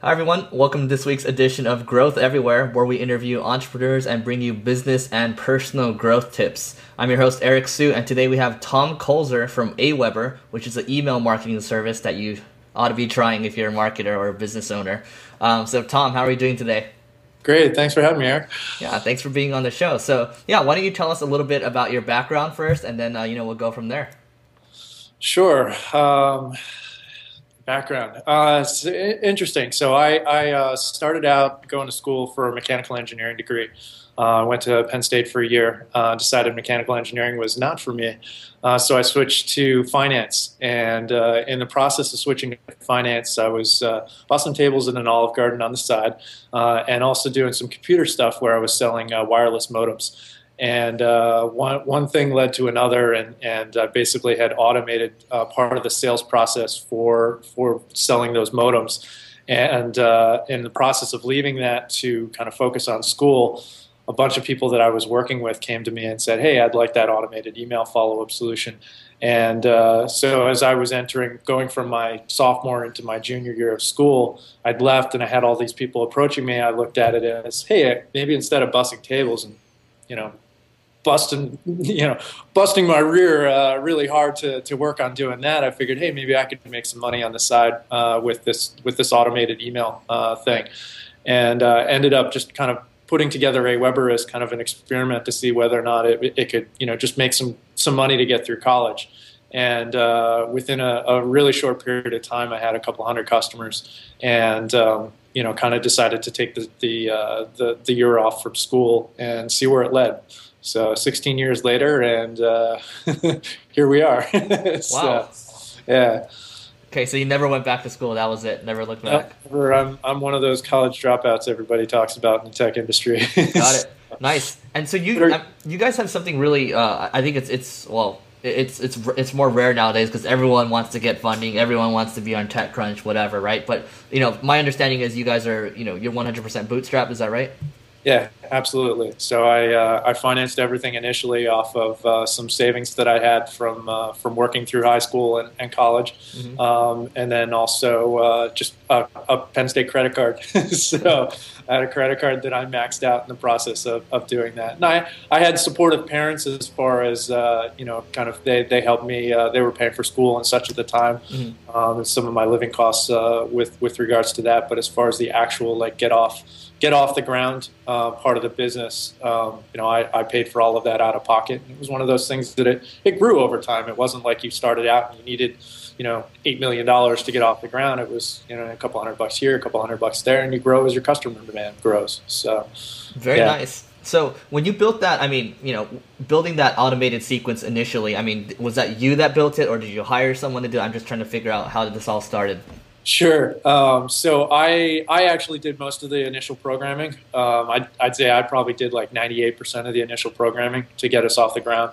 Hi, everyone. Welcome to this week's edition of Growth Everywhere, where we interview entrepreneurs and bring you business and personal growth tips. I'm your host, Eric Siu, and today we have Tom Kulzer from Aweber, which is an email marketing service that you ought to be trying if you're a marketer or a business owner. Um, so, Tom, how are you doing today? Great. Thanks for having me, Eric. Yeah, thanks for being on the show. So, yeah, why don't you tell us a little bit about your background first, and then, uh, you know, we'll go from there. Sure. Um, background. Uh, it's interesting. So I, I uh, started out going to school for a mechanical engineering degree. I uh, went to Penn State for a year. Uh, decided mechanical engineering was not for me, uh, so I switched to finance. And uh, in the process of switching to finance, I was bought tables in an Olive Garden on the side, and also doing some computer stuff where I was selling wireless modems and uh, one, one thing led to another and, and I basically had automated uh, part of the sales process for, for selling those modems. And uh, in the process of leaving that to kind of focus on school a bunch of people that I was working with came to me and said hey I'd like that automated email follow-up solution. And uh, so as I was entering going from my sophomore into my junior year of school I'd left and I had all these people approaching me. I looked at it as hey maybe instead of bussing tables and you know busting, you know, busting my rear uh, really hard to, to work on doing that. I figured, hey, maybe I could make some money on the side uh, with this with this automated email uh, thing, and uh, ended up just kind of putting together a Aweber as kind of an experiment to see whether or not it, it could, you know, just make some some money to get through college. And uh, within a, a, really short period of time, I had a couple hundred customers, and um, you know, kind of decided to take the the, uh, the the year off from school and see where it led. So 16 years later, and uh, here we are. wow. yeah. Okay, so you never went back to school. That was it. Never looked back. Never. I'm I'm one of those college dropouts everybody talks about in the tech industry. Got it. Nice. And so you um, you guys have something really. Uh, I think it's it's well it's it's it's more rare nowadays because everyone wants to get funding, everyone wants to be on TechCrunch, whatever, right? But you know, my understanding is you guys are you know you're 100% bootstrap. Is that right? Yeah, absolutely. So I uh, I financed everything initially off of uh, some savings that I had from uh, from working through high school and, and college, mm-hmm. um, and then also uh, just a, a, Penn State credit card. so I had a credit card that I maxed out in the process of, of doing that. And I, I had supportive parents as far as uh, you know, kind of they, they helped me. Uh, they were paying for school and such at the time, mm-hmm. um, and some of my living costs with with regards to that. But as far as the actual like get off get off the ground uh, part of the business. Um, you know, I, I, paid for all of that out of pocket. It was one of those things that it, it grew over time. It wasn't like you started out and you needed, you know, eight million dollars to get off the ground. It was, you know, a couple hundred bucks here, a couple hundred bucks there, and you grow as your customer demand grows. So, very yeah. nice. So when you built that, I mean, you know, building that automated sequence initially, I mean, was that you that built it, or did you hire someone to do? it? I'm just trying to figure out how this all started. Sure. Um, so I I actually did most of the initial programming. Um, I'd, I'd, say I probably did like 98% of the initial programming to get us off the ground.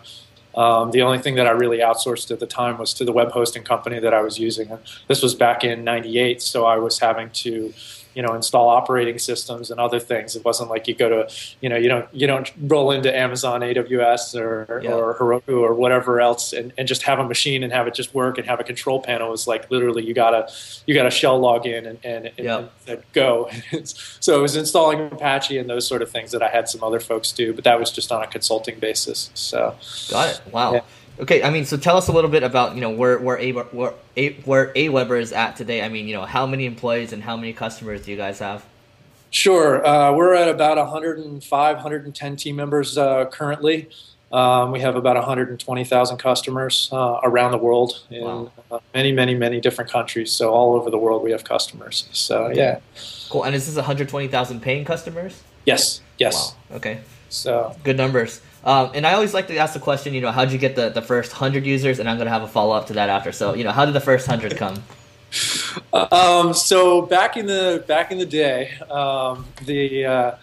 Um, the only thing that I really outsourced at the time was to the web hosting company that I was using. This was back in '98, so I was having to you know install operating systems and other things. It wasn't like you go to you know you don't you don't roll into Amazon AWS or yeah. or Heroku or whatever else and, and just have a machine and have it just work and have a control panel. It's like literally you gotta you gotta shell log in and and, and, and go. so it was installing Apache and those sort of things that I had some other folks do, but that was just on a consulting basis. So got it. Wow. Yeah. Okay, I mean, so tell us a little bit about you know where where a where a where Aweber is at today. I mean, you know, how many employees and how many customers do you guys have? Sure, uh, we're at about 105, 110 team members uh, currently. Um, we have about 120,000 customers uh, around the world in wow. Uh, many, many, many different countries. So all over the world, we have customers. So yeah, cool. And is this 120,000 paying customers? Yes. Yes. Wow. Okay. So good numbers. Um, and I always like to ask the question, you know, how'd you get the, the first hundred users? And I'm going to have a follow up to that after. So, you know, how did the first hundred come? Um, so back in the back in the day, um, the uh,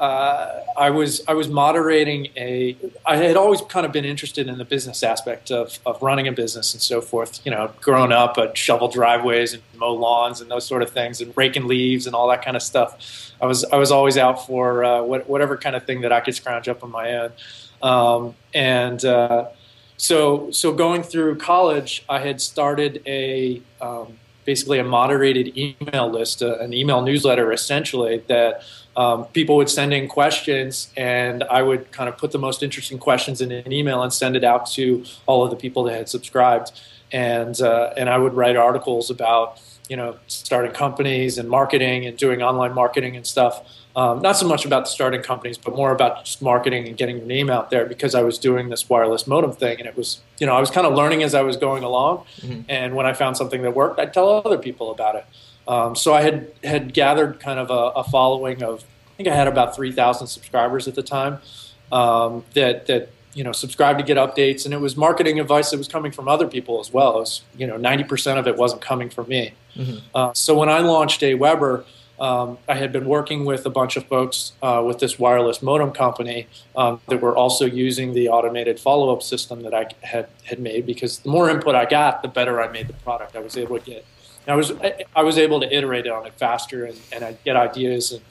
uh, I was I was moderating a. I had always kind of been interested in the business aspect of, of running a business and so forth. You know, growing up, I'd shovel driveways and mow lawns and those sort of things, and raking leaves and all that kind of stuff. I was I was always out for uh, what, whatever kind of thing that I could scrounge up on my own, um, and uh, so so going through college, I had started a um, basically a moderated email list, uh, an email newsletter essentially that um, people would send in questions, and I would kind of put the most interesting questions in an email and send it out to all of the people that had subscribed, and uh, and I would write articles about you know starting companies and marketing and doing online marketing and stuff. Um, not so much about starting companies, but more about just marketing and getting your name out there because I was doing this wireless modem thing, and it was you know I was kind of learning as I was going along, mm-hmm. and when I found something that worked, I'd tell other people about it. Um, so I had had gathered kind of a, a, following of I think I had about three thousand subscribers at the time um, that that you know subscribed to get updates, and it was marketing advice that was coming from other people as well. It was you know ninety percent of it wasn't coming from me. Mm-hmm. Uh, so when I launched AWeber um, I had been working with a bunch of folks uh, with this wireless modem company um, that were also using the automated follow up system that I had, had made because the more input I got, the better I made the product. I was able to get, I was, I was able to iterate on it faster and, and I'd get ideas. And,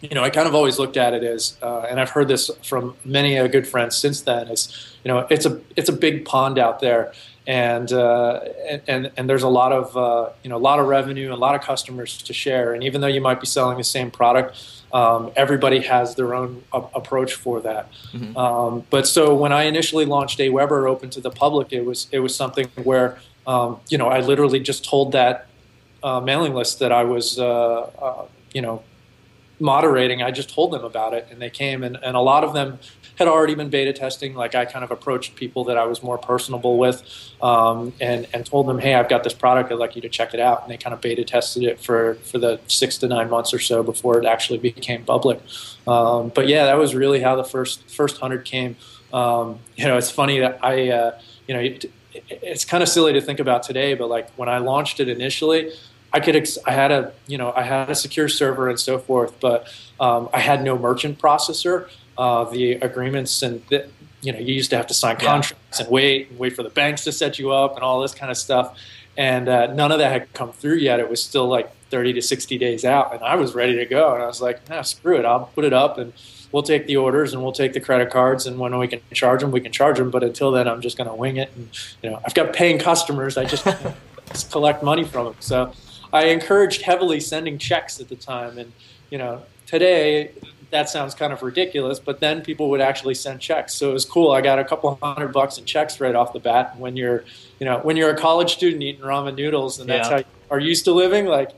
you know, I kind of always looked at it as, uh, and I've heard this from many a good friends since then, is, you know, it's a, it's a big pond out there and uh, and and there's a lot of uh, you know a lot of revenue and a lot of customers to share. And even though you might be selling the same product, um, everybody has their own a- approach for that. Mm-hmm. Um, but so when I initially launched AWeber open to the public, it was it was something where um, you know I literally just told that uh, mailing list that I was uh, uh, you know moderating. I just told them about it, and they came, and, and a lot of them had already been beta testing. Like I kind of approached people that I was more personable with, um, and and told them, hey, I've got this product. I'd like you to check it out. And they kind of beta tested it for for the six to nine months or so before it actually became public. Um, but yeah, that was really how the first first hundred came. Um, you know, it's funny that I, uh, you know, it's kind of silly to think about today, but like when I launched it initially. I could ex- I had a you know I had a secure server and so forth, but um, I had no merchant processor uh, the agreements and the, you know you used to have to sign contracts yeah. and wait and wait for the banks to set you up and all this kind of stuff and uh, none of that had come through yet it was still like 30 to 60 days out and i was ready to go and i was like nah, screw it i'll put it up and we'll take the orders and we'll take the credit cards and when we can charge them we can charge them but until then i'm just going to wing it and you know i've got paying customers i just, just collect money from them so i encouraged heavily sending checks at the time and you know today that sounds kind of ridiculous, but then people would actually send checks. So it was cool. I got a couple hundred bucks in checks right off the bat. When you're, you know, when you're a college student eating ramen noodles and that's yeah. how you are used to living, like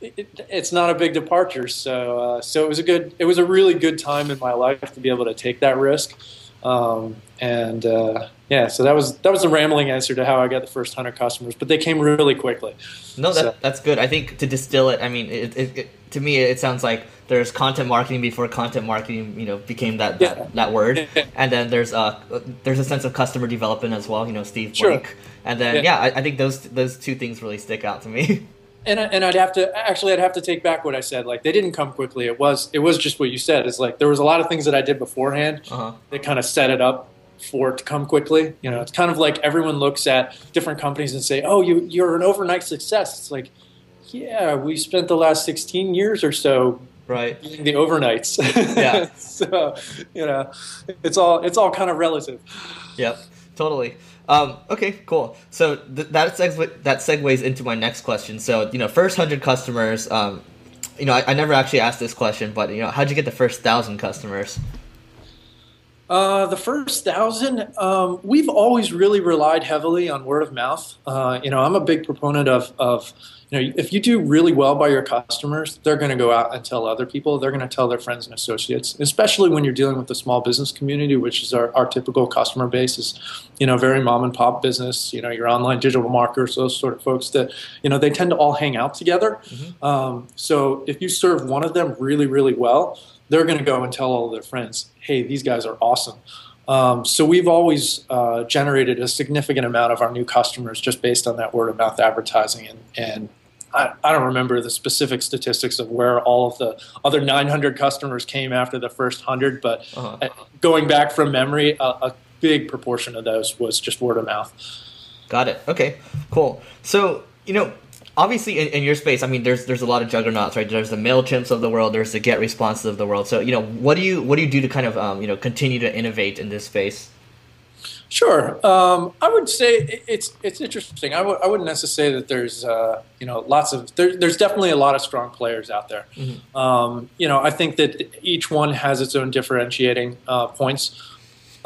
it, it's not a big departure. So, uh, so it was a good, it was a really good time in my life to be able to take that risk. Um, and uh, yeah, so that was that was a rambling answer to how I got the first hundred customers, but they came really quickly. No, that, so. that's good. I think to distill it, I mean, it, it, it, to me, it sounds like there's content marketing before content marketing, you know, became that yeah. that, that, word, and then there's uh there's a sense of customer development as well. You know, Steve Blank, sure. and then yeah, yeah I, I, think those those two things really stick out to me. And, and I'd have to actually I'd have to take back what I said. Like they didn't come quickly. It was it was just what you said. It's like there was a lot of things that I did beforehand uh-huh. that kind of set it up for it to come quickly. You know, it's kind of like everyone looks at different companies and say, "Oh, you you're an overnight success." It's like, yeah, we spent the last 16 years or so right the overnights. Yeah. so you know, it's all it's all kind of relative. Yep, totally. Um, okay, cool. So th- that segue that segues into my next question. So you know, first hundred customers. Um, you know, I, I never actually asked this question, but you know, how'd you get the first thousand customers? Uh, the first thousand, um, we've always really relied heavily on word of mouth. Uh, you know, I'm a big proponent of, of, you know, if you do really well by your customers, they're going to go out and tell other people. They're going to tell their friends and associates, especially when you're dealing with the small business community, which is our, our typical customer base is, you know, very mom and pop business, you know, your online digital marketers, those sort of folks that, you know, they tend to all hang out together. Mm-hmm. Um, so if you serve one of them really, really well, they're going to go and tell all of their friends, hey, these guys are awesome. Um, so we've always uh, generated a significant amount of our new customers just based on that word of mouth advertising. And, and I, I, don't remember the specific statistics of where all of the other 900 customers came after the first 100, but uh-huh. going back from memory, a, a big proportion of those was just word of mouth. Got it. Okay, cool. So, you know, obviously in, in, your space, I mean, there's there's a lot of juggernauts, right? There's the Mailchimps of the world, there's the Get Responses of the world. So you know, what do you what do you do to kind of um, you know continue to innovate in this space? Sure. Um, I would say it's it's interesting. I w- I wouldn't necessarily say that there's uh, you know lots of there, there's definitely a lot of strong players out there. Mm-hmm. Um, you know, I think that each one has its own differentiating uh, points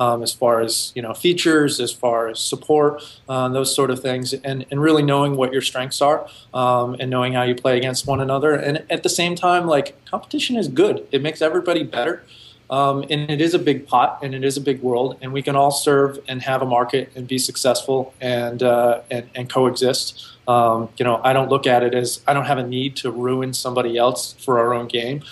um, as far as you know features, as far as support, uh, those sort of things, and and really knowing what your strengths are um, and knowing how you play against one another. And at the same time, like competition is good. It makes everybody better. Um, and it is a big pot and it is a big world and we can all serve and have a market and be successful and uh, and, and, coexist. Um, you know i don't look at it as i don't have a need to ruin somebody else for our own game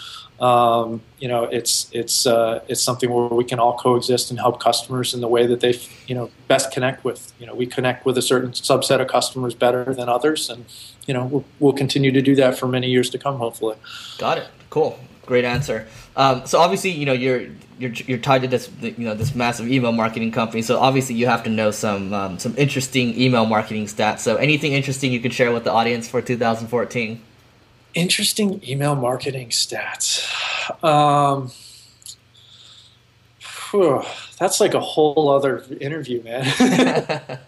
um, you know it's it's uh, it's something where we can all coexist and help customers in the way that they you know best connect with. You know we connect with a certain subset of customers better than others and you know we'll, we'll continue to do that for many years to come hopefully. Got it. Cool great answer um, so obviously, you know, you're you're you're tied to this you know this massive email marketing company. So obviously, you have to know some um, some interesting email marketing stats. So anything interesting you can share with the audience for 2014? Interesting email marketing stats. Um, whew, that's like a whole other interview, man.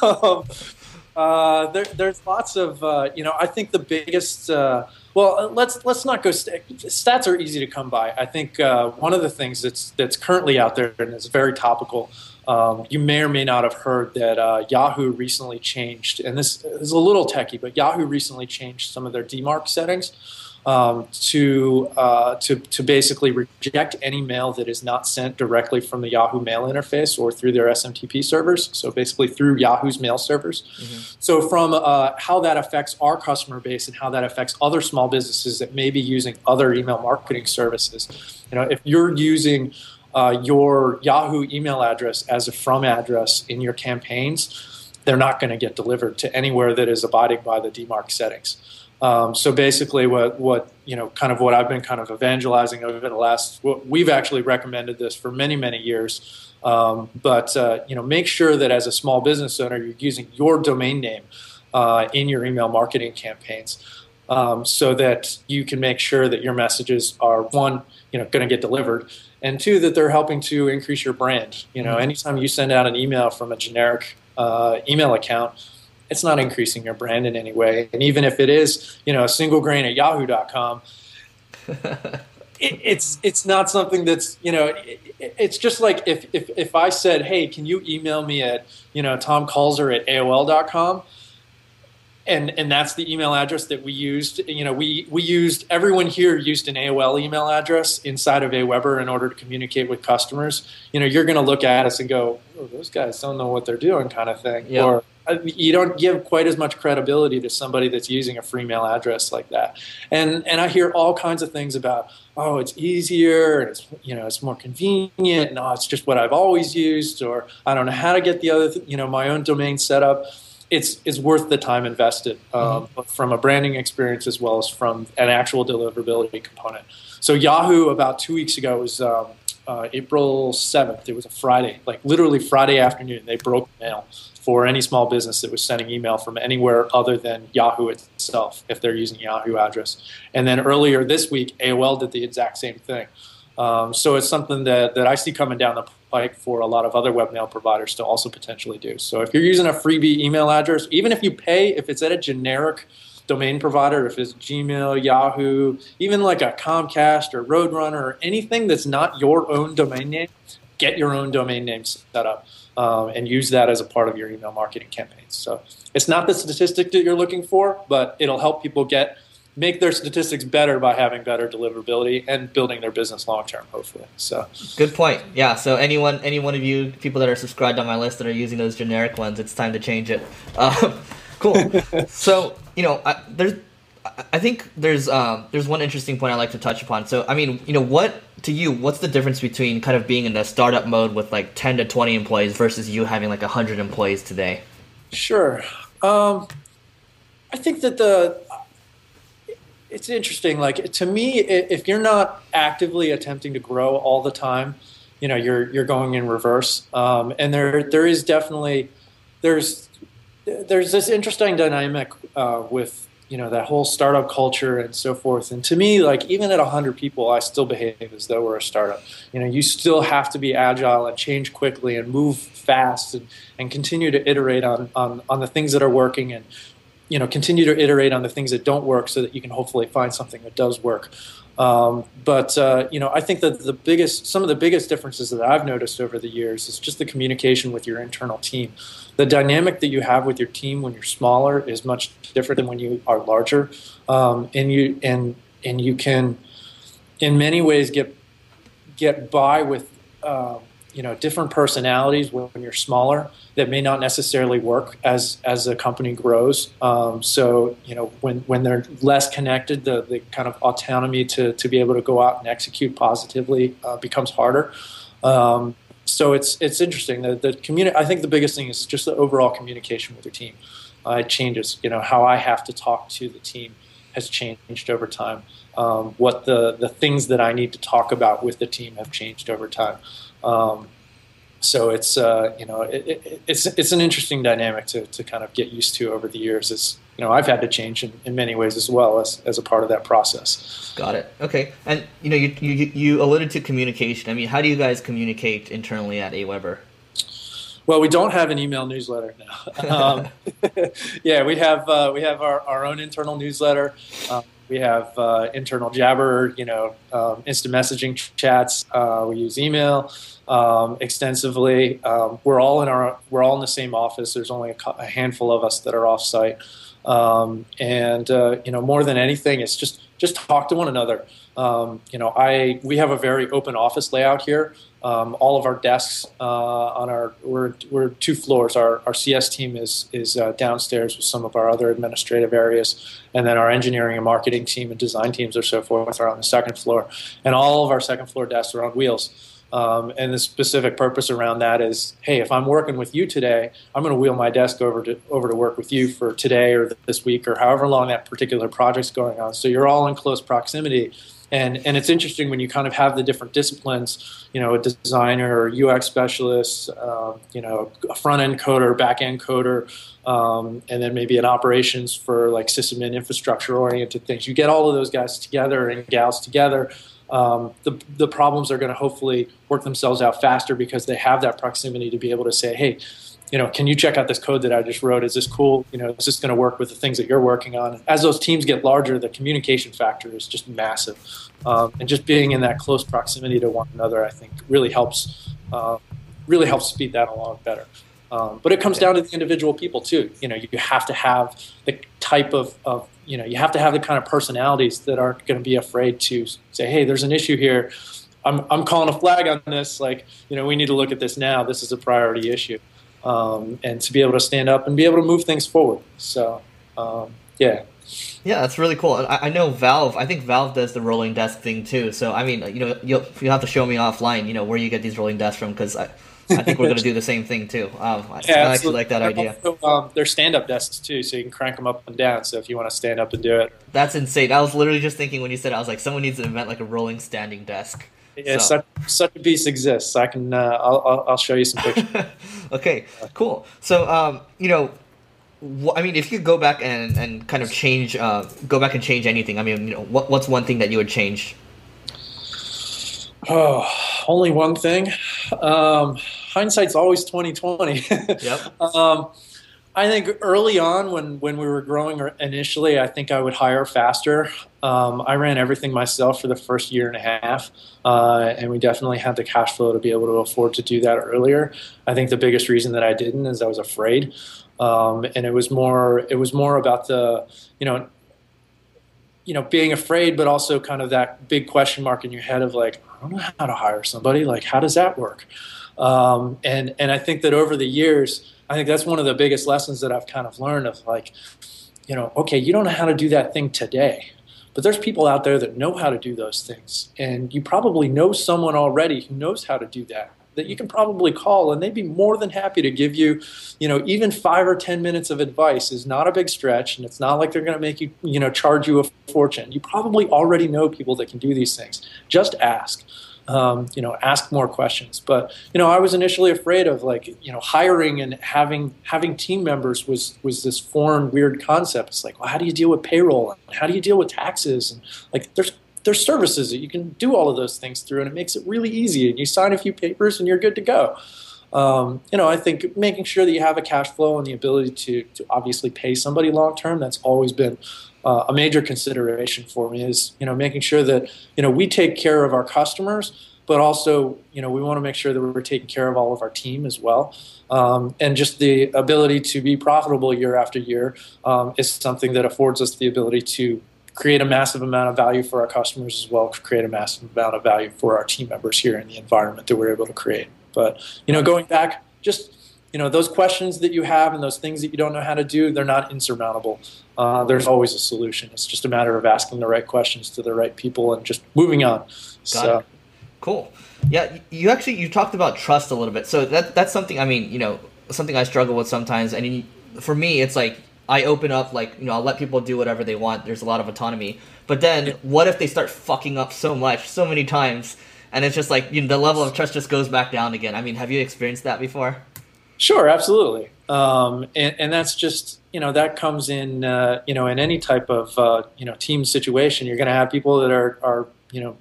uh, there, there's lots of uh, you know. I think the biggest. Uh, well, let's let's not go. St- stats are easy to come by. I think uh, one of the things that's that's currently out there and is very topical. Um, you may or may not have heard that uh, Yahoo recently changed, and this is a little techy, but Yahoo recently changed some of their DMARC settings um, to, uh, to, to basically reject any mail that is not sent directly from the Yahoo Mail interface or through their SMTP servers. So basically through Yahoo's mail servers. Mm-hmm. So from uh, how that affects our customer base and how that affects other small businesses that may be using other email marketing services. You know, if you're using uh, your Yahoo email address as a from address in your campaigns, they're not going to get delivered to anywhere that is abiding by the DMARC settings. Um, so basically, what what you know, kind of what I've been kind of evangelizing over the last, we've actually recommended this for many many years. Um, but uh, you know, make sure that as a small business owner, you're using your domain name uh, in your email marketing campaigns, um, so that you can make sure that your messages are one, you know, going to get delivered, and two, that they're helping to increase your brand. You know, mm-hmm. anytime you send out an email from a generic uh, email account it's not increasing your brand in any way. And even if it is, you know, a single grain at yahoo.com, it, it's it's not something that's you know it, it's just like if, if if I said hey can you email me at you know Tom Kulzer at AOL.com and and that's the email address that we used you know we we used everyone here used an AOL email address inside of Aweber in order to communicate with customers you know you're going to look at us and go oh, those guys don't know what they're doing kind of thing yep. or uh, you don't give quite as much credibility to somebody that's using a free mail address like that. And and I hear all kinds of things about oh it's easier and it's you know it's more convenient and oh it's just what I've always used or I don't know how to get the other th- you know my own domain set up. It's it's worth the time invested um, mm-hmm. from a branding experience as well as from an actual deliverability component. So Yahoo about two weeks ago was. Um, uh, April 7th. It was a Friday, like literally Friday afternoon. They broke mail for any small business that was sending email from anywhere other than Yahoo itself, if they're using Yahoo address. And then earlier this week, AOL did the exact same thing. Um, so it's something that, that I see coming down the pike for a lot of other webmail providers to also potentially do. So if you're using a freebie email address, even if you pay, if it's at a generic domain provider, if it's Gmail, Yahoo, even like a Comcast or Roadrunner or anything that's not your own domain name, get your own domain name set up um, and use that as a part of your email marketing campaigns. So it's not the statistic that you're looking for, but it'll help people get make their statistics better by having better deliverability and building their business long term hopefully so good point yeah so anyone any one of you people that are subscribed on my list that are using those generic ones it's time to change it uh, cool so you know I, there's I think there's um, there's one interesting point I like to touch upon. So I mean, you know, what to you, what's the difference between kind of being in the startup mode with like 10 to 20 employees versus you having like 100 employees today? Sure. Um, I think that the it's interesting. Like to me, if you're not actively attempting to grow all the time, you know, you're you're going in reverse. Um, and there there is definitely there's there's this interesting dynamic uh, with you know that whole startup culture and so forth and to me like even at 100 people i still behave as though we're a startup you know you still have to be agile and change quickly and move fast and, and continue to iterate on, on on the things that are working and you know continue to iterate on the things that don't work so that you can hopefully find something that does work um, but uh, you know, I think that the biggest, some of the biggest differences that I've noticed over the years is just the communication with your internal team. The dynamic that you have with your team when you're smaller is much different than when you are larger, um, and you and and you can, in many ways, get get by with. Uh, you know different personalities when you're smaller that may not necessarily work as as a company grows. Um, so you know when when they're less connected, the the kind of autonomy to to be able to go out and execute positively uh, becomes harder. Um, so it's it's interesting. The the communi- I think the biggest thing is just the overall communication with your team. Uh, it changes. You know how I have to talk to the team has changed over time. Um, what the the things that I need to talk about with the team have changed over time. Um, so it's uh, you know it, it, it's it's an interesting dynamic to, to kind of get used to over the years. As you know, I've had to change in, in many ways as well as, as a part of that process. Got it. Okay, and you know you, you you alluded to communication. I mean, how do you guys communicate internally at AWeber? Well, we don't have an email newsletter now. Um, yeah, we have uh, we have our, our own internal newsletter. Um, we have uh, internal Jabber, you know, um, instant messaging chats. Uh, we use email um, extensively. Um, we're all in our we're all in the same office. There's only a, a handful of us that are offsite, um, and uh, you know, more than anything, it's just just talk to one another. Um, you know, I we have a very open office layout here. Um, all of our desks uh, on our we're, we're two floors. Our, our CS team is is uh, downstairs with some of our other administrative areas, and then our engineering and marketing team and design teams or so forth are on the second floor. And all of our second floor desks are on wheels. Um, and the specific purpose around that is, hey, if I'm working with you today, I'm going to wheel my desk over to over to work with you for today or this week or however long that particular project's going on. So you're all in close proximity and and it's interesting when you kind of have the different disciplines you know a designer or ux specialist uh, you know a front end coder back end coder um, and then maybe an operations for like system and infrastructure oriented things you get all of those guys together and gals together um, the, the problems are going to hopefully work themselves out faster because they have that proximity to be able to say hey you know, can you check out this code that I just wrote? Is this cool? You know, is this going to work with the things that you're working on? As those teams get larger, the communication factor is just massive, um, and just being in that close proximity to one another, I think, really helps. Uh, really helps speed that along better. Um, but it comes down to the individual people too. You know, you have to have the type of, of you know, you have to have the kind of personalities that aren't going to be afraid to say, "Hey, there's an issue here. I'm I'm calling a flag on this. Like, you know, we need to look at this now. This is a priority issue." um, and to be able to stand up and be able to move things forward. So, um, yeah. Yeah, that's really cool. I, I, know Valve. I think Valve does the rolling desk thing too. So I mean, you know, you'll you have to show me offline. You know where you get these rolling desks from because I, I think we're going to do the same thing too. Um, I, yeah, I actually like that idea. um, they're stand-up desks too, so you can crank them up and down. So if you want to stand up and do it, that's insane. I was literally just thinking when you said, it, I was like, someone needs to invent like a rolling standing desk. Yeah, so. such, such a piece exists. I can. Uh, I'll, I'll show you some pictures. okay, cool. So, um, you know, wh- I mean, if you could go back and, and kind of change, uh, go back and change anything. I mean, you know, what, what's one thing that you would change? Oh, only one thing. Um, hindsight's always twenty twenty. yep. Um, I think early on, when when we were growing initially, I think I would hire faster. Um, I ran everything myself for the first year and a half, uh, and we definitely had the cash flow to be able to afford to do that earlier. I think the biggest reason that I didn't is I was afraid, um, and it was more it was more about the you know you know being afraid, but also kind of that big question mark in your head of like I don't know how to hire somebody. Like how does that work? Um, and and I think that over the years I think that's one of the biggest lessons that I've kind of learned of like, you know, okay, you don't know how to do that thing today, but there's people out there that know how to do those things. And you probably know someone already who knows how to do that that you can probably call and they'd be more than happy to give you, you know, even five or 10 minutes of advice is not a big stretch. And it's not like they're going to make you, you know, charge you a fortune. You probably already know people that can do these things. Just ask. Um, you know, ask more questions. But you know, I was initially afraid of like you know hiring and having having team members was was this foreign weird concept. It's like, well, how do you deal with payroll? How do you deal with taxes? And like, there's there's services that you can do all of those things through, and it makes it really easy. And you sign a few papers, and you're good to go. Um, you know, I think making sure that you have a cash flow and the ability to, to obviously pay somebody long term, that's always been uh, a major consideration for me is, you know, making sure that, you know, we take care of our customers, but also, you know, we want to make sure that we're taking care of all of our team as well. Um, and just the ability to be profitable year after year um, is something that affords us the ability to create a massive amount of value for our customers as well, create a massive amount of value for our team members here in the environment that we're able to create. But you know, going back, just you know, those questions that you have and those things that you don't know how to do, they're not insurmountable. Uh, there's always a solution. It's just a matter of asking the right questions to the right people and just moving on. Got so. It. Cool. Yeah, you actually you talked about trust a little bit. So that that's something. I mean, you know, something I struggle with sometimes. And for me, it's like I open up, like you know, I'll let people do whatever they want. There's a lot of autonomy. But then, what if they start fucking up so much, so many times? and it's just like you know, the level of trust just goes back down again. I mean, have you experienced that before? Sure, absolutely, um, and, and, that's just you know that comes in uh, you know in any type of uh, you know team situation. You're going to have people that are are you know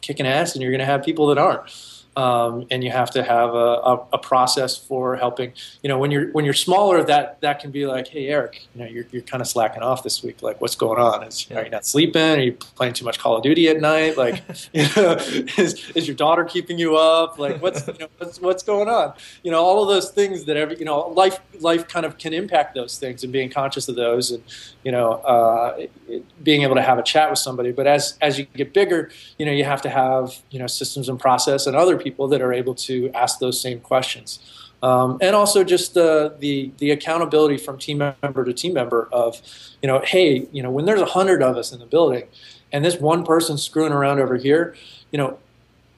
kicking ass, and you're going to have people that aren't um, and you have to have a, a, a, process for helping. You know, when you're when you're smaller, that that can be like, hey, Eric, you know, you're you're kind of slacking off this week. Like, what's going on? Is yeah. are you not sleeping? Are you playing too much Call of Duty at night? Like, you know, is is your daughter keeping you up? Like, what's you know what's what's going on? You know, all of those things that every you know life life kind of can impact those things, and being conscious of those, and you know, uh, being able to have a chat with somebody. But as as you get bigger, you know, you have to have you know systems and process and other people people that are able to ask those same questions. Um, and also just the, the, the accountability from team member to team member of, you know, hey, you know, when there's a hundred of us in the building, and this one person screwing around over here, you know,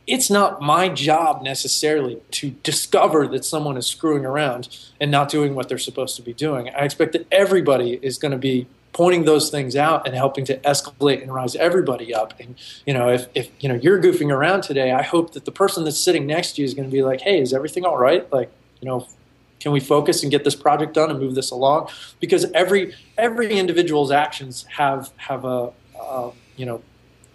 it's not my job necessarily to discover that someone is screwing around and not doing what they're supposed to be doing. I expect that everybody is going to be pointing those things out and helping to escalate and rise everybody up. And you know, if, if you know you're goofing around today, I hope that the person that's sitting next to you is going to be like, "Hey, is everything all right? Like, you know, can we focus and get this project done and move this along?" Because every every individual's actions have have a, a you know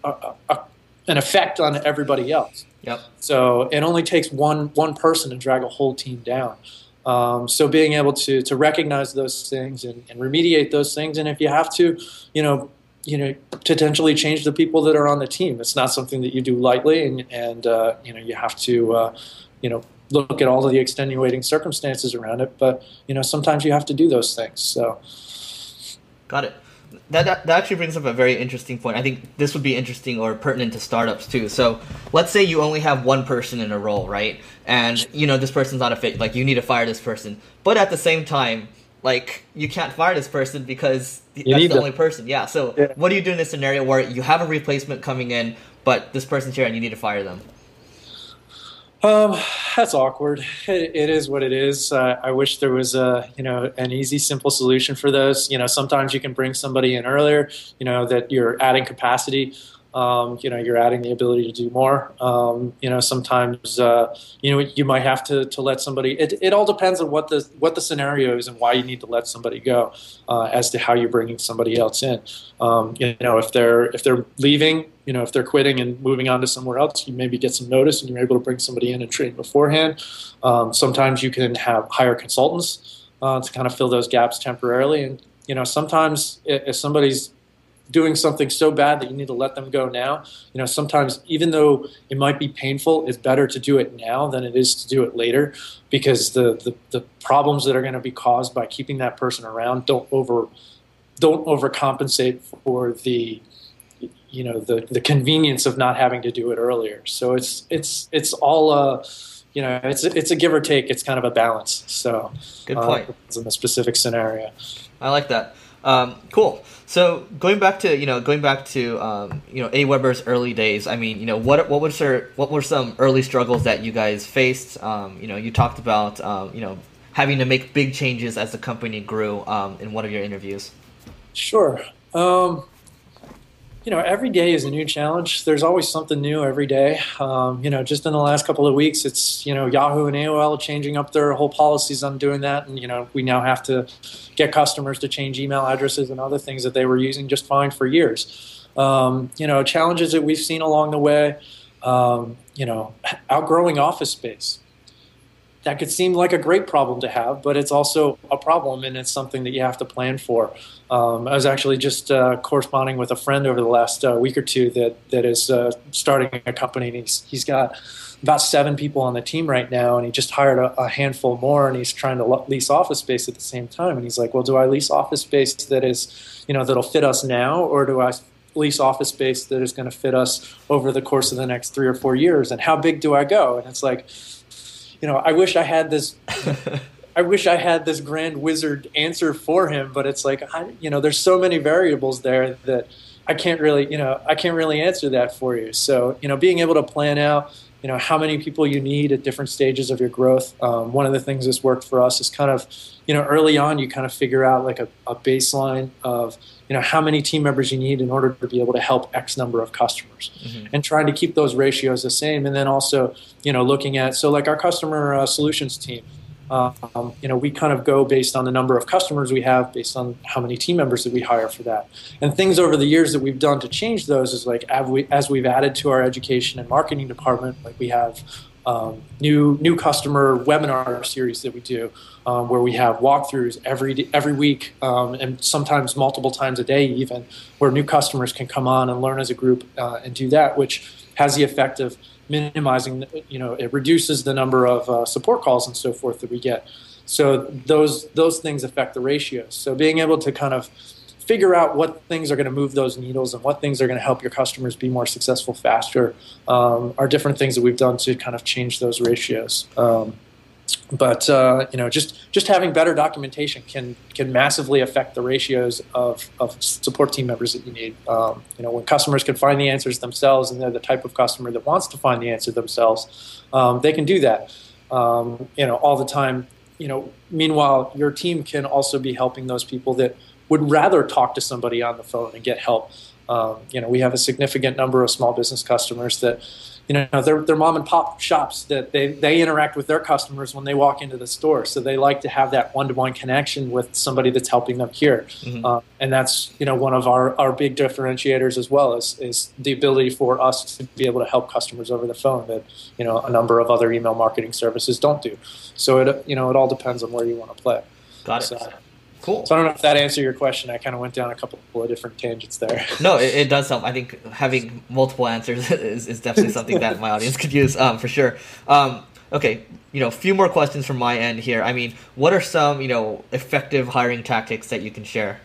a, a, an effect on everybody else. Yep. So it only takes one one person to drag a whole team down. Um, so being able to to recognize those things and, and, remediate those things, and if you have to, you know, you know, potentially change the people that are on the team. It's not something that you do lightly, and and uh, you know you have to, uh, you know, look at all of the extenuating circumstances around it. But you know, sometimes you have to do those things. So, got it that, that, that actually brings up a very interesting point. I think this would be interesting or pertinent to startups too. So let's say you only have one person in a role, right? And you know this person's not a fit. Like you need to fire this person, but at the same time, like you can't fire this person because you that's the them. only person. Yeah. So yeah. what do you do in this scenario where you have a replacement coming in, but this person's here and you need to fire them? Um, that's awkward. It, it is what it is. Uh, I wish there was a you know an easy, simple solution for those. You know, sometimes you can bring somebody in earlier. You know that you're adding capacity. Um, you know, you're adding the ability to do more. Um, you know, sometimes uh, you know you might have to, to let somebody. It, it all depends on what the what the scenario is and why you need to let somebody go, uh, as to how you're bringing somebody else in. Um, you know, if they're if they're leaving, you know, if they're quitting and moving on to somewhere else, you maybe get some notice and you're able to bring somebody in and train beforehand. Um, sometimes you can have hire consultants uh, to kind of fill those gaps temporarily, and you know, sometimes if somebody's doing something so bad that you need to let them go now. You know, sometimes even though it might be painful, it's better to do it now than it is to do it later because the the, the problems that are going to be caused by keeping that person around don't over don't overcompensate for the you know the the convenience of not having to do it earlier. So it's it's it's all a you know it's it's a give or take. It's kind of a balance. So good point uh, in the specific scenario. I like that. Um, cool. So going back to you know going back to um, you know AWeber's early days. I mean you know what what was there, what were some early struggles that you guys faced? Um, you know you talked about um, you know having to make big changes as the company grew um, in one of your interviews. Sure. Um, you know, every day is a new challenge. There's always something new every day. Um, you know, just in the last couple of weeks, it's you know Yahoo and AOL changing up their whole policies on doing that, and you know we now have to get customers to change email addresses and other things that they were using just fine for years. Um, you know, challenges that we've seen along the way. Um, you know, outgrowing office space that could seem like a great problem to have, but it's also a problem and it's something that you have to plan for. Um, I was actually just uh, corresponding with a friend over the last uh, week or two that that is uh, starting a company and he's he's got about seven people on the team right now and he just hired a, a handful more and he's trying to lease office space at the same time and he's like, well, do I lease office space that is, you know, that'll fit us now or do I lease office space that is going to fit us over the course of the next three or four years and how big do I go? And it's like you know, I wish I had this. I wish I had this grand wizard answer for him, but it's like, I, you know, there's so many variables there that I can't really, you know, I can't really answer that for you. So, you know, being able to plan out, you know, how many people you need at different stages of your growth. Um, one of the things that's worked for us is kind of, you know, early on, you kind of figure out like a, a baseline of, you know how many team members you need in order to be able to help x number of customers mm-hmm. and trying to keep those ratios the same and then also you know looking at so like our customer uh, solutions team um, you know we kind of go based on the number of customers we have based on how many team members that we hire for that. And things over the years that we've done to change those is like as, we, as we've added to our education and marketing department like we have um, new new customer webinar series that we do, um, where we have walkthroughs every every week um, and sometimes multiple times a day, even where new customers can come on and learn as a group uh, and do that, which has the effect of minimizing. You know, it reduces the number of uh, support calls and so forth that we get. So those those things affect the ratios. So being able to kind of figure out what things are going to move those needles and what things are going to help your customers be more successful faster um, are different things that we've done to kind of change those ratios. Um, but uh, you know, just just having better documentation can can massively affect the ratios of, of support team members that you need. Um, you know, when customers can find the answers themselves, and they're the type of customer that wants to find the answer themselves, um, they can do that. Um, you know, all the time. You know, meanwhile, your team can also be helping those people that would rather talk to somebody on the phone and get help. Um, you know, we have a significant number of small business customers that, you know, they're, they're mom and pop shops that they, they interact with their customers when they walk into the store. So they like to have that one-to-one connection with somebody that's helping them here. Mm-hmm. Uh, and that's, you know, one of our, our big differentiators as well is, is the ability for us to be able to help customers over the phone that, you know, a number of other email marketing services don't do. So it, you know, it all depends on where you want to play. Got it. So, Cool. So I don't know if that answered your question. I kind of went down a couple of different tangents there. No, it, it does help. I think having multiple answers is, is definitely something that my audience could use um, for sure. Um, okay, you know, a few more questions from my end here. I mean, what are some you know effective hiring tactics that you can share?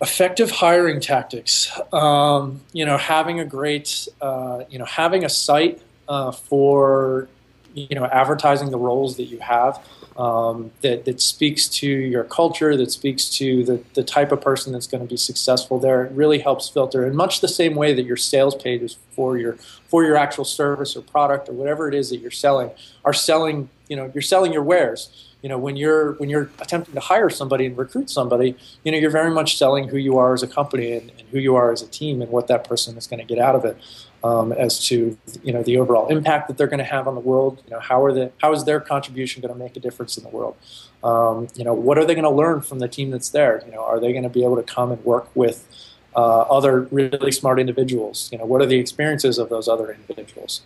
Effective hiring tactics. Um, you know, having a great, uh, you know, having a site uh, for you know advertising the roles that you have um, that, that speaks to your culture, that speaks to the, the type of person that's going to be successful there. It really helps filter in much the same way that your sales page is for your for your actual service or product or whatever it is that you're selling are selling you know you're selling your wares you know when you're when you're attempting to hire somebody and recruit somebody you know you're very much selling who you are as a company and, and who you are as a team and what that person is going to get out of it um, as to you know the overall impact that they're going to have on the world. You know how are the how is their contribution going to make a difference in the world? Um, you know what are they going to learn from the team that's there? You know are they going to be able to come and work with uh, other really smart individuals? You know what are the experiences of those other individuals?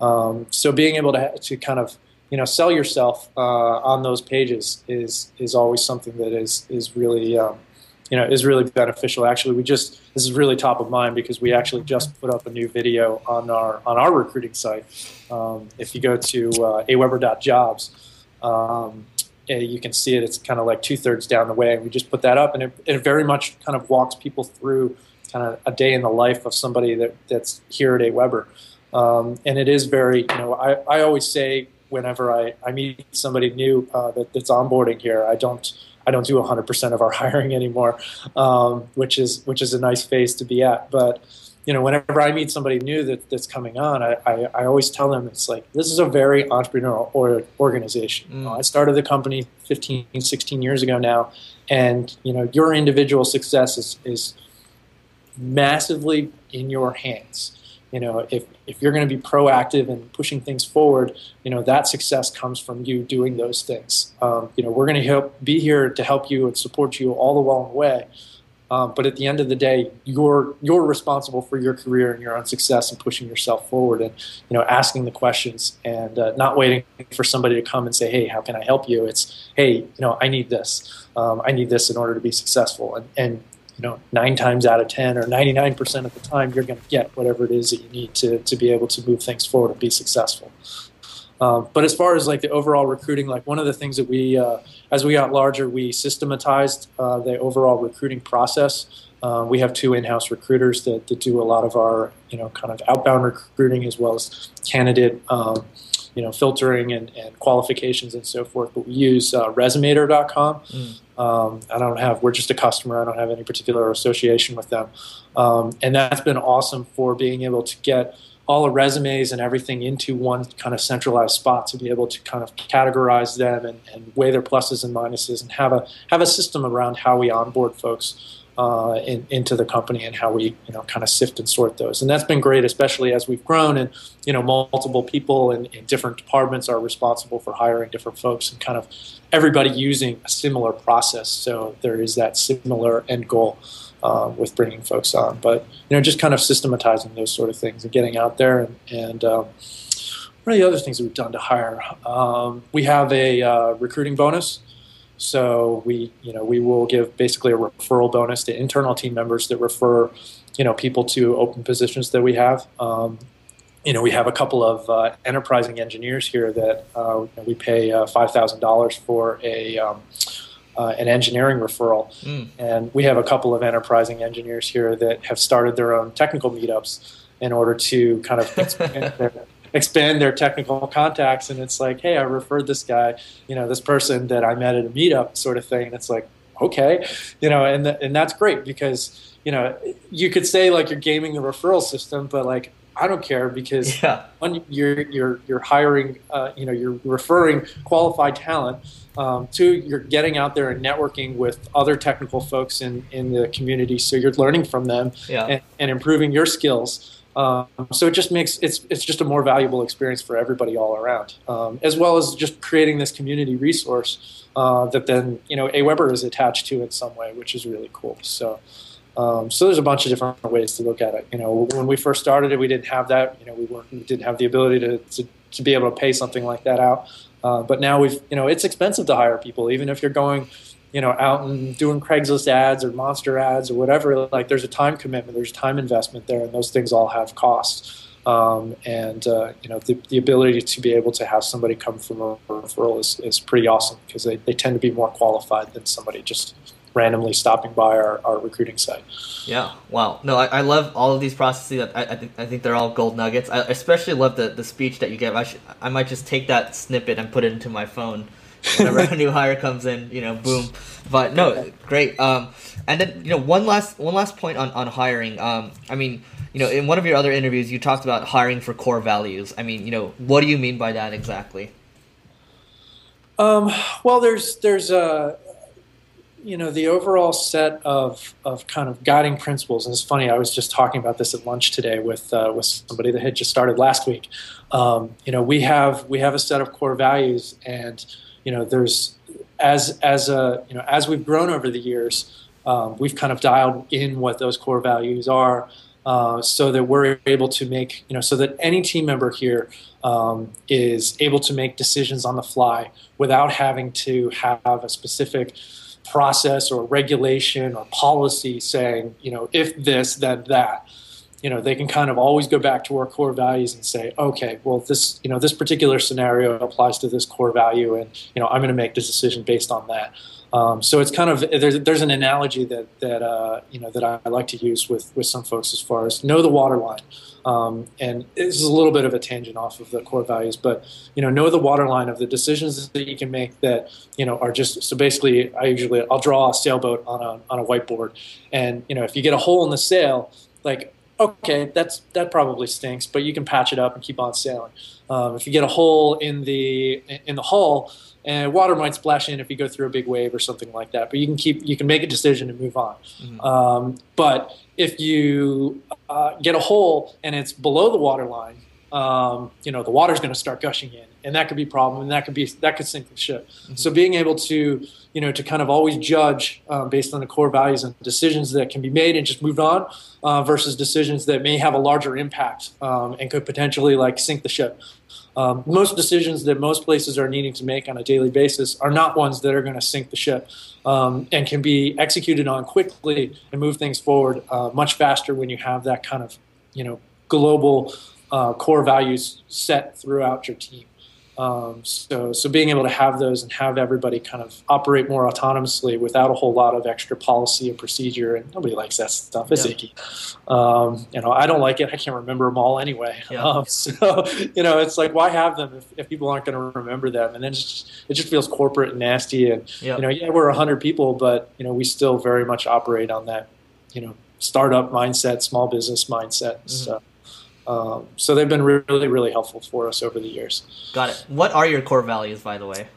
Um, so being able to to kind of you know sell yourself uh, on those pages is is always something that is is really um, you know is really beneficial. Actually, we just this is really top of mind because we actually just put up a new video on our on our recruiting site. Um, if you go to uh, aweber.jobs, um, eh, you can see it. It's kind of like two thirds down the way, and we just put that up, and it, it very much kind of walks people through kind of a day in the life of somebody that, that's here at AWeber. Um, and it is very, you know, I, I always say whenever I, I meet somebody new uh, that, that's onboarding here, I don't I don't do 100% of our hiring anymore, um, which is which is a nice phase to be at. But you know, whenever I meet somebody new that, that's coming on, I, I, I, always tell them it's like this is a very entrepreneurial or, organization. Mm. You know, I started the company 15, 16 years ago now, and you know, your individual success is, is massively in your hands. You know, if, if you're going to be proactive and pushing things forward, you know, that success comes from you doing those things. Um, you know, we're going to help be here to help you and support you all the long way. Um, but at the end of the day, you're you're responsible for your career and your own success and pushing yourself forward and you know asking the questions and uh, not waiting for somebody to come and say, hey, how can I help you? It's hey, you know, I need this. Um, I need this in order to be successful. And and you know, nine times out of ten or ninety nine percent of the time, you're going to get whatever it is that you need to to be able to move things forward and be successful. Um, but as far as like the overall recruiting, like one of the things that we, uh, as we got larger, we systematized uh, the overall recruiting process. Uh, we have two in-house recruiters that, that, do a lot of our, you know, kind of outbound recruiting as well as candidate, um, you know, filtering and, and, qualifications and so forth. But we use uh, Resumator.com. Mm. Um, I don't have. We're just a customer. I don't have any particular association with them, um, and that's been awesome for being able to get all the resumes and everything into one kind of centralized spot to be able to kind of categorize them and, and weigh their pluses and minuses and have a have a system around how we onboard folks uh, in, into the company and how we you know kind of sift and sort those and that's been great especially as we've grown and you know multiple people in, in different departments are responsible for hiring different folks and kind of everybody using a similar process so there is that similar end goal um, with bringing folks on. But you know, just kind of systematizing those sort of things and getting out there. And, and um, what the other things that we've done to hire? Um, we have a uh, recruiting bonus. So we, you know, we will give basically a referral bonus to internal team members that refer, you know, people to open positions that we have. Um, you know, we have a couple of uh, enterprising engineers here that uh, we pay uh, five thousand dollars for a um, uh, an engineering referral. Mm. And we have a couple of enterprising engineers here that have started their own technical meetups in order to kind of expand, their, expand their technical contacts. And it's like, hey, I referred this guy, you know, this person that I met at a meetup, sort of thing. And it's like, okay, you know, and th- and that's great because you know you could say like you're gaming the referral system, but like I don't care because yeah. one, you're you're you're hiring, uh, you know, you're referring qualified talent um, two, you're getting out there and networking with other technical folks in, in the community, so you're learning from them yeah. and, and, improving your skills. Um, so it just makes it's it's just a more valuable experience for everybody all around, um, as well as just creating this community resource uh, that then you know AWeber is attached to in some way, which is really cool. So. Um, so there's a bunch of different ways to look at it. You know, when we first started it, we didn't have that. You know, we weren't, we didn't have the ability to, to, to be able to pay something like that out. Uh, but now we've, you know, it's expensive to hire people, even if you're going, you know, out and doing Craigslist ads or Monster ads or whatever. Like, there's a time commitment, there's time investment there, and those things all have costs. Um, and uh, you know, the, the ability to be able to have somebody come from a referral is, is pretty awesome because they, they tend to be more qualified than somebody just randomly stopping by our, our recruiting site. Yeah, wow. No, I, I love all of these processes. I, I, think, I think they're all gold nuggets. I especially love the, the speech that you gave. I, should, I might just take that snippet and put it into my phone whenever a new hire comes in, you know, boom. But no, great. Um, and then, you know, one last one last point on, on hiring. Um, I mean, you know, in one of your other interviews, you talked about hiring for core values. I mean, you know, what do you mean by that exactly? Um, well, there's there's a you know the overall set of, of kind of guiding principles and it's funny i was just talking about this at lunch today with uh, with somebody that had just started last week um, you know we have we have a set of core values and you know there's as as a you know as we've grown over the years um, we've kind of dialed in what those core values are uh, so that we're able to make you know so that any team member here um, is able to make decisions on the fly without having to have a specific process or regulation or policy saying, you know, if this, then that. You know, they can kind of always go back to our core values and say, okay, well, this, you know, this particular scenario applies to this core value, and you know, I'm going to make this decision based on that. Um, so it's kind of there's, there's an analogy that that uh, you know that I like to use with with some folks as far as know the water line. Um, and this is a little bit of a tangent off of the core values, but you know, know the waterline of the decisions that you can make that you know are just so basically. I usually I'll draw a sailboat on a on a whiteboard, and you know, if you get a hole in the sail, like okay, that's that probably stinks, but you can patch it up and keep on sailing. Um, if you get a hole in the in the hull, and water might splash in if you go through a big wave or something like that. But you can keep you can make a decision and move on. Mm-hmm. Um, but if you uh, get a hole and it's below the water line, um, you know the water's going to start gushing in, and that could be a problem, and that could be that could sink the ship. Mm-hmm. So being able to you know to kind of always judge um, based on the core values and decisions that can be made and just move on, uh, versus decisions that may have a larger impact um, and could potentially like sink the ship. Um, most decisions that most places are needing to make on a daily basis are not ones that are going to sink the ship um, and can be executed on quickly and move things forward uh, much faster when you have that kind of you know global uh, core values set throughout your team. Um, so, so being able to have those and have everybody kind of operate more autonomously without a whole lot of extra policy and procedure, and nobody likes that stuff. It's yeah. icky. Um, you know, I don't like it. I can't remember them all anyway. Yeah. Um, so, you know, it's like why have them if, if people aren't going to remember them? And then just, it just feels corporate and nasty. And yeah. you know, yeah, we're hundred people, but you know, we still very much operate on that, you know, startup mindset, small business mindset. Mm-hmm. So. Um, so they've been really, really helpful for us over the years. Got it. What are your core values, by the way?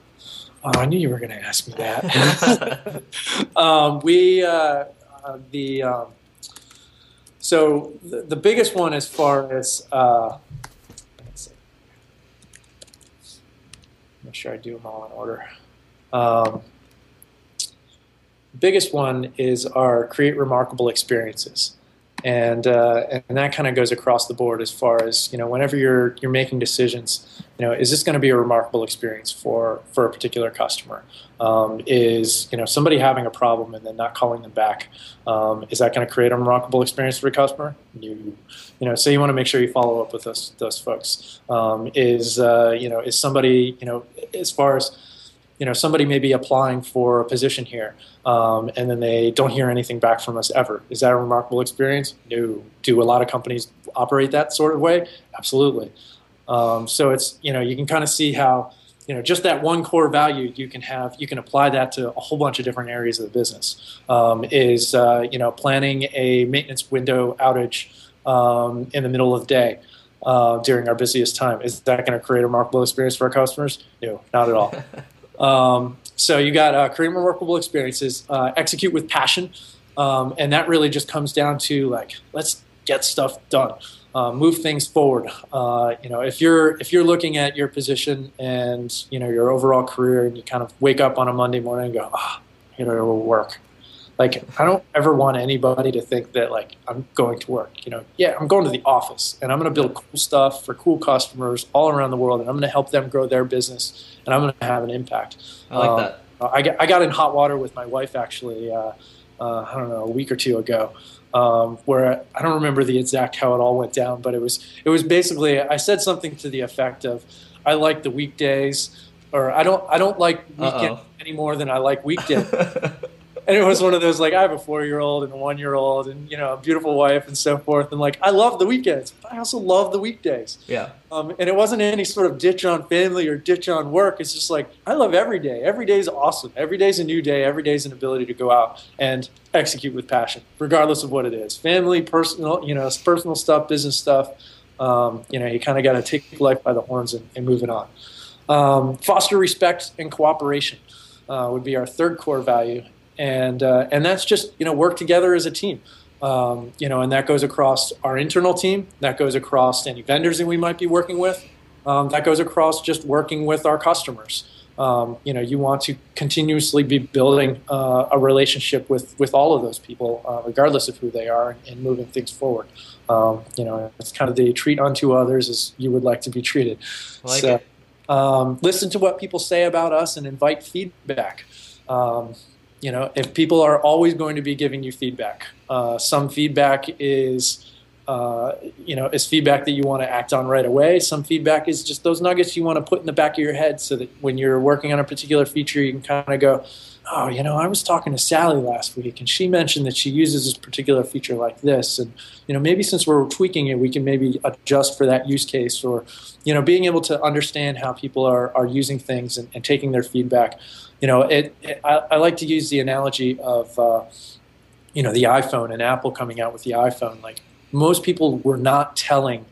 Oh, I knew you were going to ask me that. um, we uh, uh, the um, so the, the, biggest one as far as uh, make sure I do them all in order. Um, biggest one is our create remarkable experiences and uh, and that kind of goes across the board as far as you know whenever you're you're making decisions you know is this going to be a remarkable experience for for a particular customer? Um, is you know somebody having a problem and then not calling them back um, is that going to create a remarkable experience for a customer? You you know so you want to make sure you follow up with those those folks. Um, is uh, you know is somebody you know as far as you know somebody may be applying for a position here um, and then they don't hear anything back from us ever. Is that a remarkable experience? No. Do a lot of companies operate that sort of way? Absolutely. Um, so it's you know you can kind of see how you know just that one core value you can have you can apply that to a whole bunch of different areas of the business. Um, is uh, you know planning a maintenance window outage um, in the middle of the day uh, during our busiest time. Is that going to create a remarkable experience for our customers? No not at all Um, so you got uh, create remarkable experiences, uh, execute with passion, um, and that really just comes down to like let's get stuff done, uh, move things forward. Uh, you know, if you're if you're looking at your position and you know your overall career, and you kind of wake up on a Monday morning and go, ah, you know, it will work like i don't ever want anybody to think that like i'm going to work you know? Yeah i'm going to the office and i'm going to build cool stuff for cool customers all around the world and i'm going to help them grow their business and i'm going to have an impact. I like um, that I got, I got in hot water with my wife actually uh, uh, i don't know a week or two ago um, where I don't remember the exact how it all went down, but it was it was basically I said something to the effect of, "I like the weekdays," or "I don't I don't like weekend any more than I like weekdays." and it was one of those like I have a four year old and a one year old and you know a beautiful wife and so forth. And like I love the weekends but I also love the weekdays. Yeah. Um, and it wasn't any sort of ditch on family or ditch on work. It's just like I love every day. Every day is awesome. Every day is a new day. Every day is an ability to go out and execute with passion regardless of what it is. Family personal you know personal stuff business stuff. Um, you know you kind of got to take life by the horns and, and move it on. Um, foster respect and cooperation uh, would be our third core value and uh, and that's just you know work together as a team. Um, you know, and that goes across our internal team. That goes across any vendors that we might be working with. Um, that goes across just working with our customers. Um, you know, you want to continuously be building uh, a relationship with with all of those people, uh, regardless of who they are, and, moving things forward. Um, you know, it's kind of the treat unto others as you would like to be treated. Like so, um, listen to what people say about us and invite feedback. Um, you know, if people are always going to be giving you feedback, uh, some feedback is, uh, you know, is feedback that you want to act on right away. Some feedback is just those nuggets you want to put in the back of your head so that when you're working on a particular feature, you can kind of go, oh, you know, I was talking to Sally last week and she mentioned that she uses this particular feature like this. And, you know, maybe since we're tweaking it, we can maybe adjust for that use case or, you know, being able to understand how people are, are using things and, and taking their feedback you know, it, it I, I, like to use the analogy of, uh, you know, the iPhone and Apple coming out with the iPhone. Like most people were not telling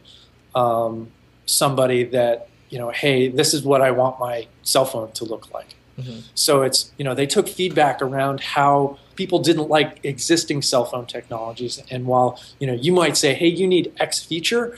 um, somebody that you know, hey, this is what I want my cell phone to look like. Mm-hmm. So it's you know they took feedback around how people didn't like existing cell phone technologies, and while you know you might say, hey, you need X feature,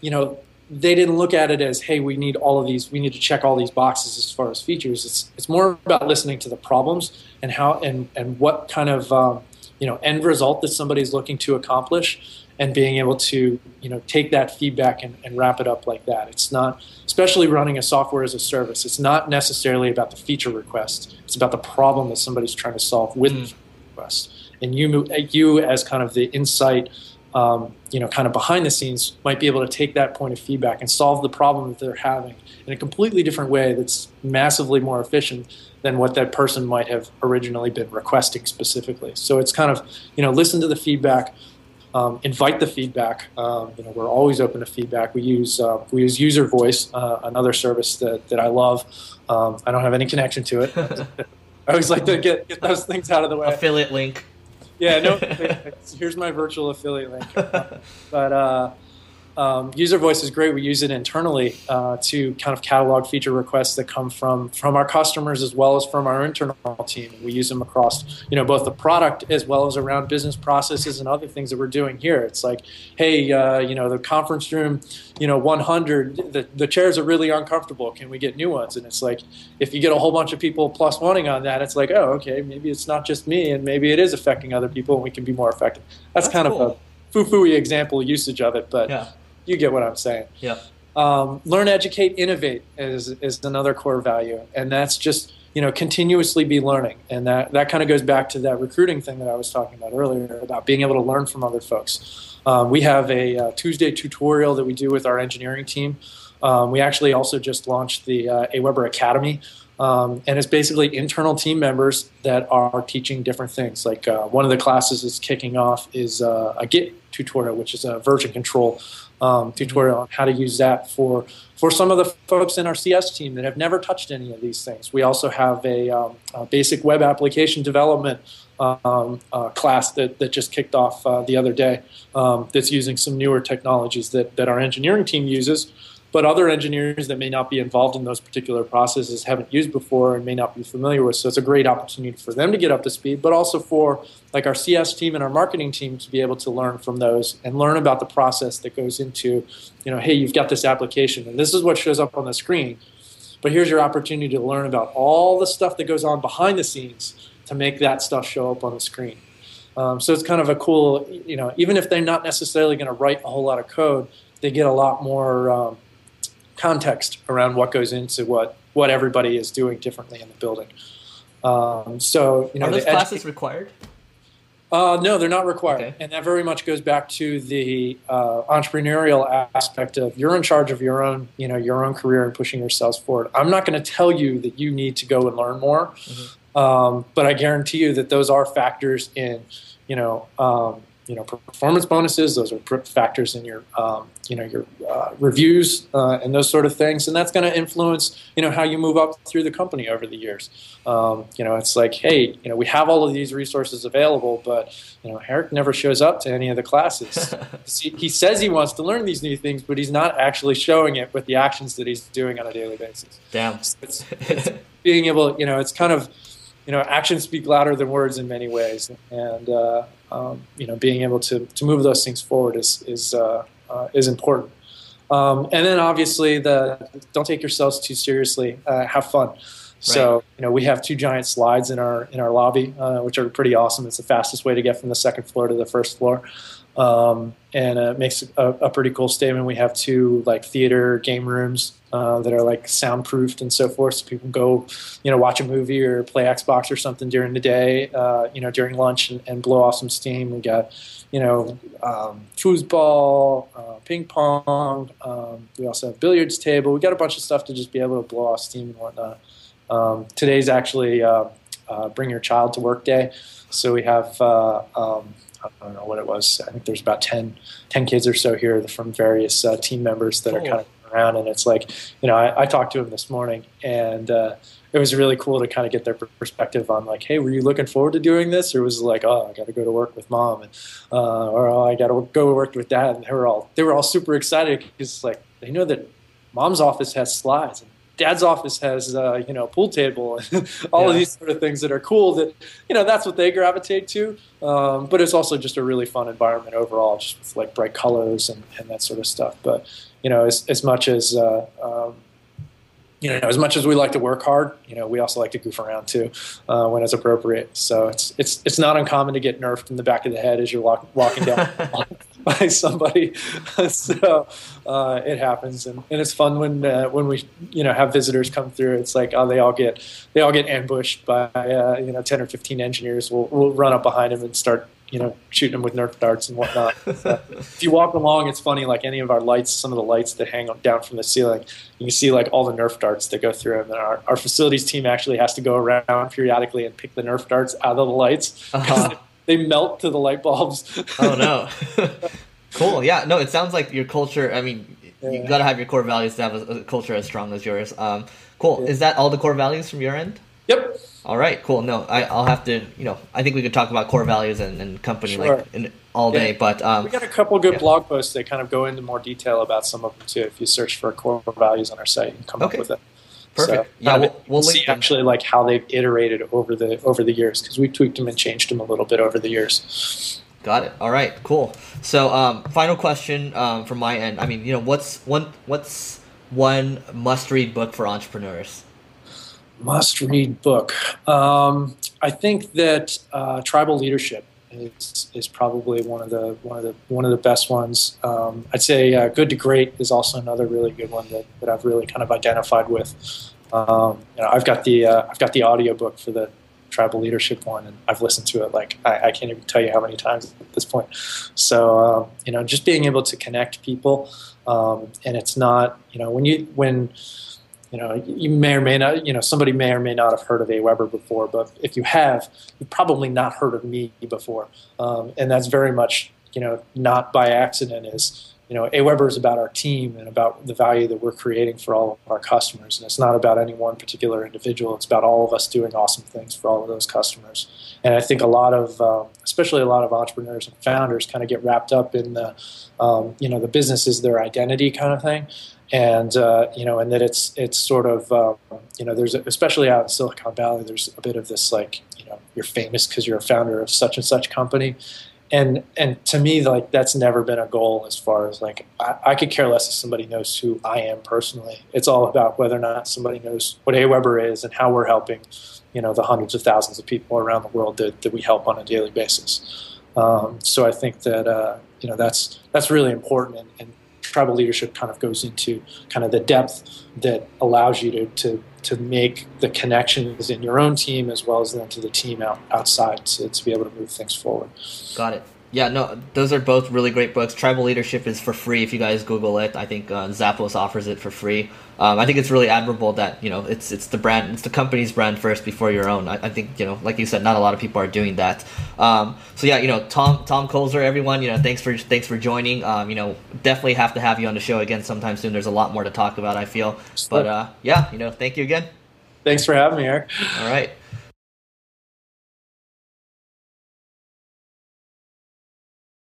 you know they didn't look at it as, hey, we need all of these, we need to check all these boxes as far as features. It's it's more about listening to the problems and how and and what kind of um, you know end result that somebody's looking to accomplish, and being able to you know take that feedback and, and wrap it up like that. It's not, especially running a software as a service. It's not necessarily about the feature request. It's about the problem that somebody's trying to solve with mm. the request. And you you as kind of the insight um, you know, kind of behind the scenes, might be able to take that point of feedback and solve the problem that they're having in a completely different way that's massively more efficient than what that person might have originally been requesting specifically. So it's kind of, you know, listen to the feedback, um, invite the feedback. Um, you know, we're always open to feedback. We use uh, we use UserVoice, uh, another service that, that I love. Um, I don't have any connection to it. I always like to get, get those things out of the way. Affiliate link yeah, no. here's my virtual affiliate link. But uh, um, UserVoice is great. We use it internally uh, to kind of catalog feature requests that come from from our customers as well as from our internal team. We use them across you know both the product as well as around business processes and other things that we're doing here. It's like, hey, uh, you know, the conference room, you know, 100, the, the chairs are really uncomfortable. Can we get new ones? And it's like, if you get a whole bunch of people plus wanting on that, it's like, oh, okay, maybe it's not just me, and maybe it is affecting other people, and we can be more effective. That's, That's kind cool. of a foo-foo example usage of it, but. Yeah you get what I'm saying. Yeah. Um, learn, educate, innovate is is another core value, and that's just you know continuously be learning, and that that kind of goes back to that recruiting thing that I was talking about earlier about being able to learn from other folks. Um, we have a, uh, Tuesday tutorial that we do with our engineering team. Um, we actually also just launched the uh, AWeber Academy, um, and it's basically internal team members that are teaching different things. Like uh, one of the classes is kicking off is uh, a Git tutorial, which is a version control um, tutorial on how to use that for for some of the folks in our CS team that have never touched any of these things. We also have a, um, a basic web application development um, uh, class that, that just kicked off uh, the other day um, that's using some newer technologies that, that our engineering team uses but other engineers that may not be involved in those particular processes haven't used before and may not be familiar with. So it's a great opportunity for them to get up to speed, but also for like our CS team and our marketing team to be able to learn from those and learn about the process that goes into, you know, hey, you've got this application and this is what shows up on the screen. But here's your opportunity to learn about all the stuff that goes on behind the scenes to make that stuff show up on the screen. Um, so it's kind of a cool, you know, even if they're not necessarily going to write a whole lot of code, they get a lot more um, context around what goes into what what everybody is doing differently in the building. Um, so you know, are those classes required? Uh, no, they're not required, okay. and that very much goes back to the uh, entrepreneurial aspect of you're in charge of your own, you know, your own career and pushing yourselves forward. I'm not going to tell you that you need to go and learn more, mm-hmm. um, but I guarantee you that those are factors in, you know, um, you know performance bonuses those are factors in your um, you know your uh, reviews uh, and those sort of things and that's going to influence you know how you move up through the company over the years. Um, you know it's like hey you know we have all of these resources available but you know Eric never shows up to any of the classes. He says he wants to learn these new things but he's not actually showing it with the actions that he's doing on a daily basis. Damn. It's, it's being able you know it's kind of you know actions speak louder than words in many ways. And uh, um, you know, being able to, to move those things forward is is uh, uh, is important. Um, and then obviously the don't take yourselves too seriously. Uh, have fun. So you know we have two giant slides in our in our lobby, uh, which are pretty awesome. It's the fastest way to get from the second floor to the first floor, um, and it makes a, a, pretty cool statement. We have two like theater game rooms uh, that are like soundproofed and so forth, so people go, you know, watch a movie or play Xbox or something during the day, uh, you know, during lunch and, and, blow off some steam. We got, you know, um, foosball, uh, ping pong. Um, we also have billiards table. We got a bunch of stuff to just be able to blow off steam and whatnot. Um, today's actually uh, uh, bring your child to work day, so we have. Um, I don't know what it was. I think there's about 10, 10 kids or so here from various team members that cool. are kind of around. And it's like, you know, I, I talked to him this morning, and uh, it was really cool to kind of get their perspective on like, hey, were you looking forward to doing this, or was it like, oh, I got to go to work with mom, and uh, or oh, I got to go work with dad, and they were all they were all super excited because like they know that mom's office has slides and dad's office has uh, you know pool table and all yeah. of these sort of things that are cool that you know that's what they gravitate to um, but it's also just a really fun environment overall just with like bright colors and, and that sort of stuff but you know as, as much as uh, um, you know, as much as we like to work hard, you know, we also like to goof around too uh, when it's appropriate. So it's it's it's not uncommon to get nerfed in the back of the head as you're walk, walking down by somebody. so uh, it happens, and, and it's fun when uh, when we you know have visitors come through. It's like oh, they all get they all get ambushed by uh, you know ten or fifteen engineers. We'll we'll run up behind them and start you know, shooting them with Nerf darts and whatnot. So if you walk along, it's funny. Like any of our lights, some of the lights that hang down from the ceiling, you can see like all the Nerf darts that go through them. And our, our facilities team actually has to go around periodically and pick the Nerf darts out of the lights uh-huh. They, melt to the light bulbs. oh no! cool. Yeah. No, it sounds like your culture. I mean, yeah. you got to have your core values to have a, a, culture as strong as yours. Um, cool. Yeah. Is that all the core values from your end? Yep. All right, cool. No, I, will have to. You know, I think we could talk about core values and, and company sure. like in, all day. But um, we got a couple good yeah. blog posts that kind of go into more detail about some of them too. If you search for core values on our site, you can come okay. up with it. Perfect. So, yeah, we'll, we'll see actually like how they've iterated over the over the years because we tweaked them and changed them a little bit over the years. Got it. All right. Cool. So, um, final question um, from my end. I mean, you know, what's one what's one must read book for entrepreneurs? Must read book. Um, I think that uh, tribal leadership is, is probably one of the one of the one of the best ones. Um, I'd say uh, Good to Great is also another really good one that, that I've really kind of identified with. Um, you know, I've got the uh, I've got the audiobook for the tribal leadership one, and I've listened to it like I, I can't even tell you how many times at this point. So um, you know, just being able to connect people, um, and it's not you know when you when you know, you may or may not, you know, somebody may or may not have heard of AWeber before, but if you have, you've probably not heard of me before. Um, and that's very much, you know, not by accident is, you know, AWeber is about our team and about the value that we're creating for all of our customers. And it's not about any one particular individual. It's about all of us doing awesome things for all of those customers. And I think a lot of, uh, especially a lot of entrepreneurs and founders kind of get wrapped up in the, um, you know, the business is their identity kind of thing and uh, you know, and that it's it's sort of um, you know, there's a, especially out in Silicon Valley, there's a bit of this like you know, you're famous because you're a founder of such and such company, and and to me, like that's never been a goal as far as like I, I, could care less if somebody knows who I am personally. It's all about whether or not somebody knows what AWeber is and how we're helping, you know, the hundreds of thousands of people around the world that, that we help on a daily basis. Um, so I think that uh, you know that's that's really important, and, and tribal leadership kind of goes into kind of the depth that allows you to, to, to make the connections in your own team as well as then to the team out, outside to, to be able to move things forward. Got it yeah, no, those are both really great books. Tribal Leadership is for free if you guys Google it. I think uh, Zappos offers it for free. Um, I think it's really admirable that you know it's it's the brand, it's the company's brand first before your own. I, I think you know, like you said, not a lot of people are doing that. Um, so yeah, you know, Tom Tom Kulzer, everyone, you know, thanks for thanks for joining. Um, you know, definitely have to have you on the show again sometime soon. There's a lot more to talk about. I feel, but uh, yeah, you know, thank you again. Thanks for having me, Eric. All right.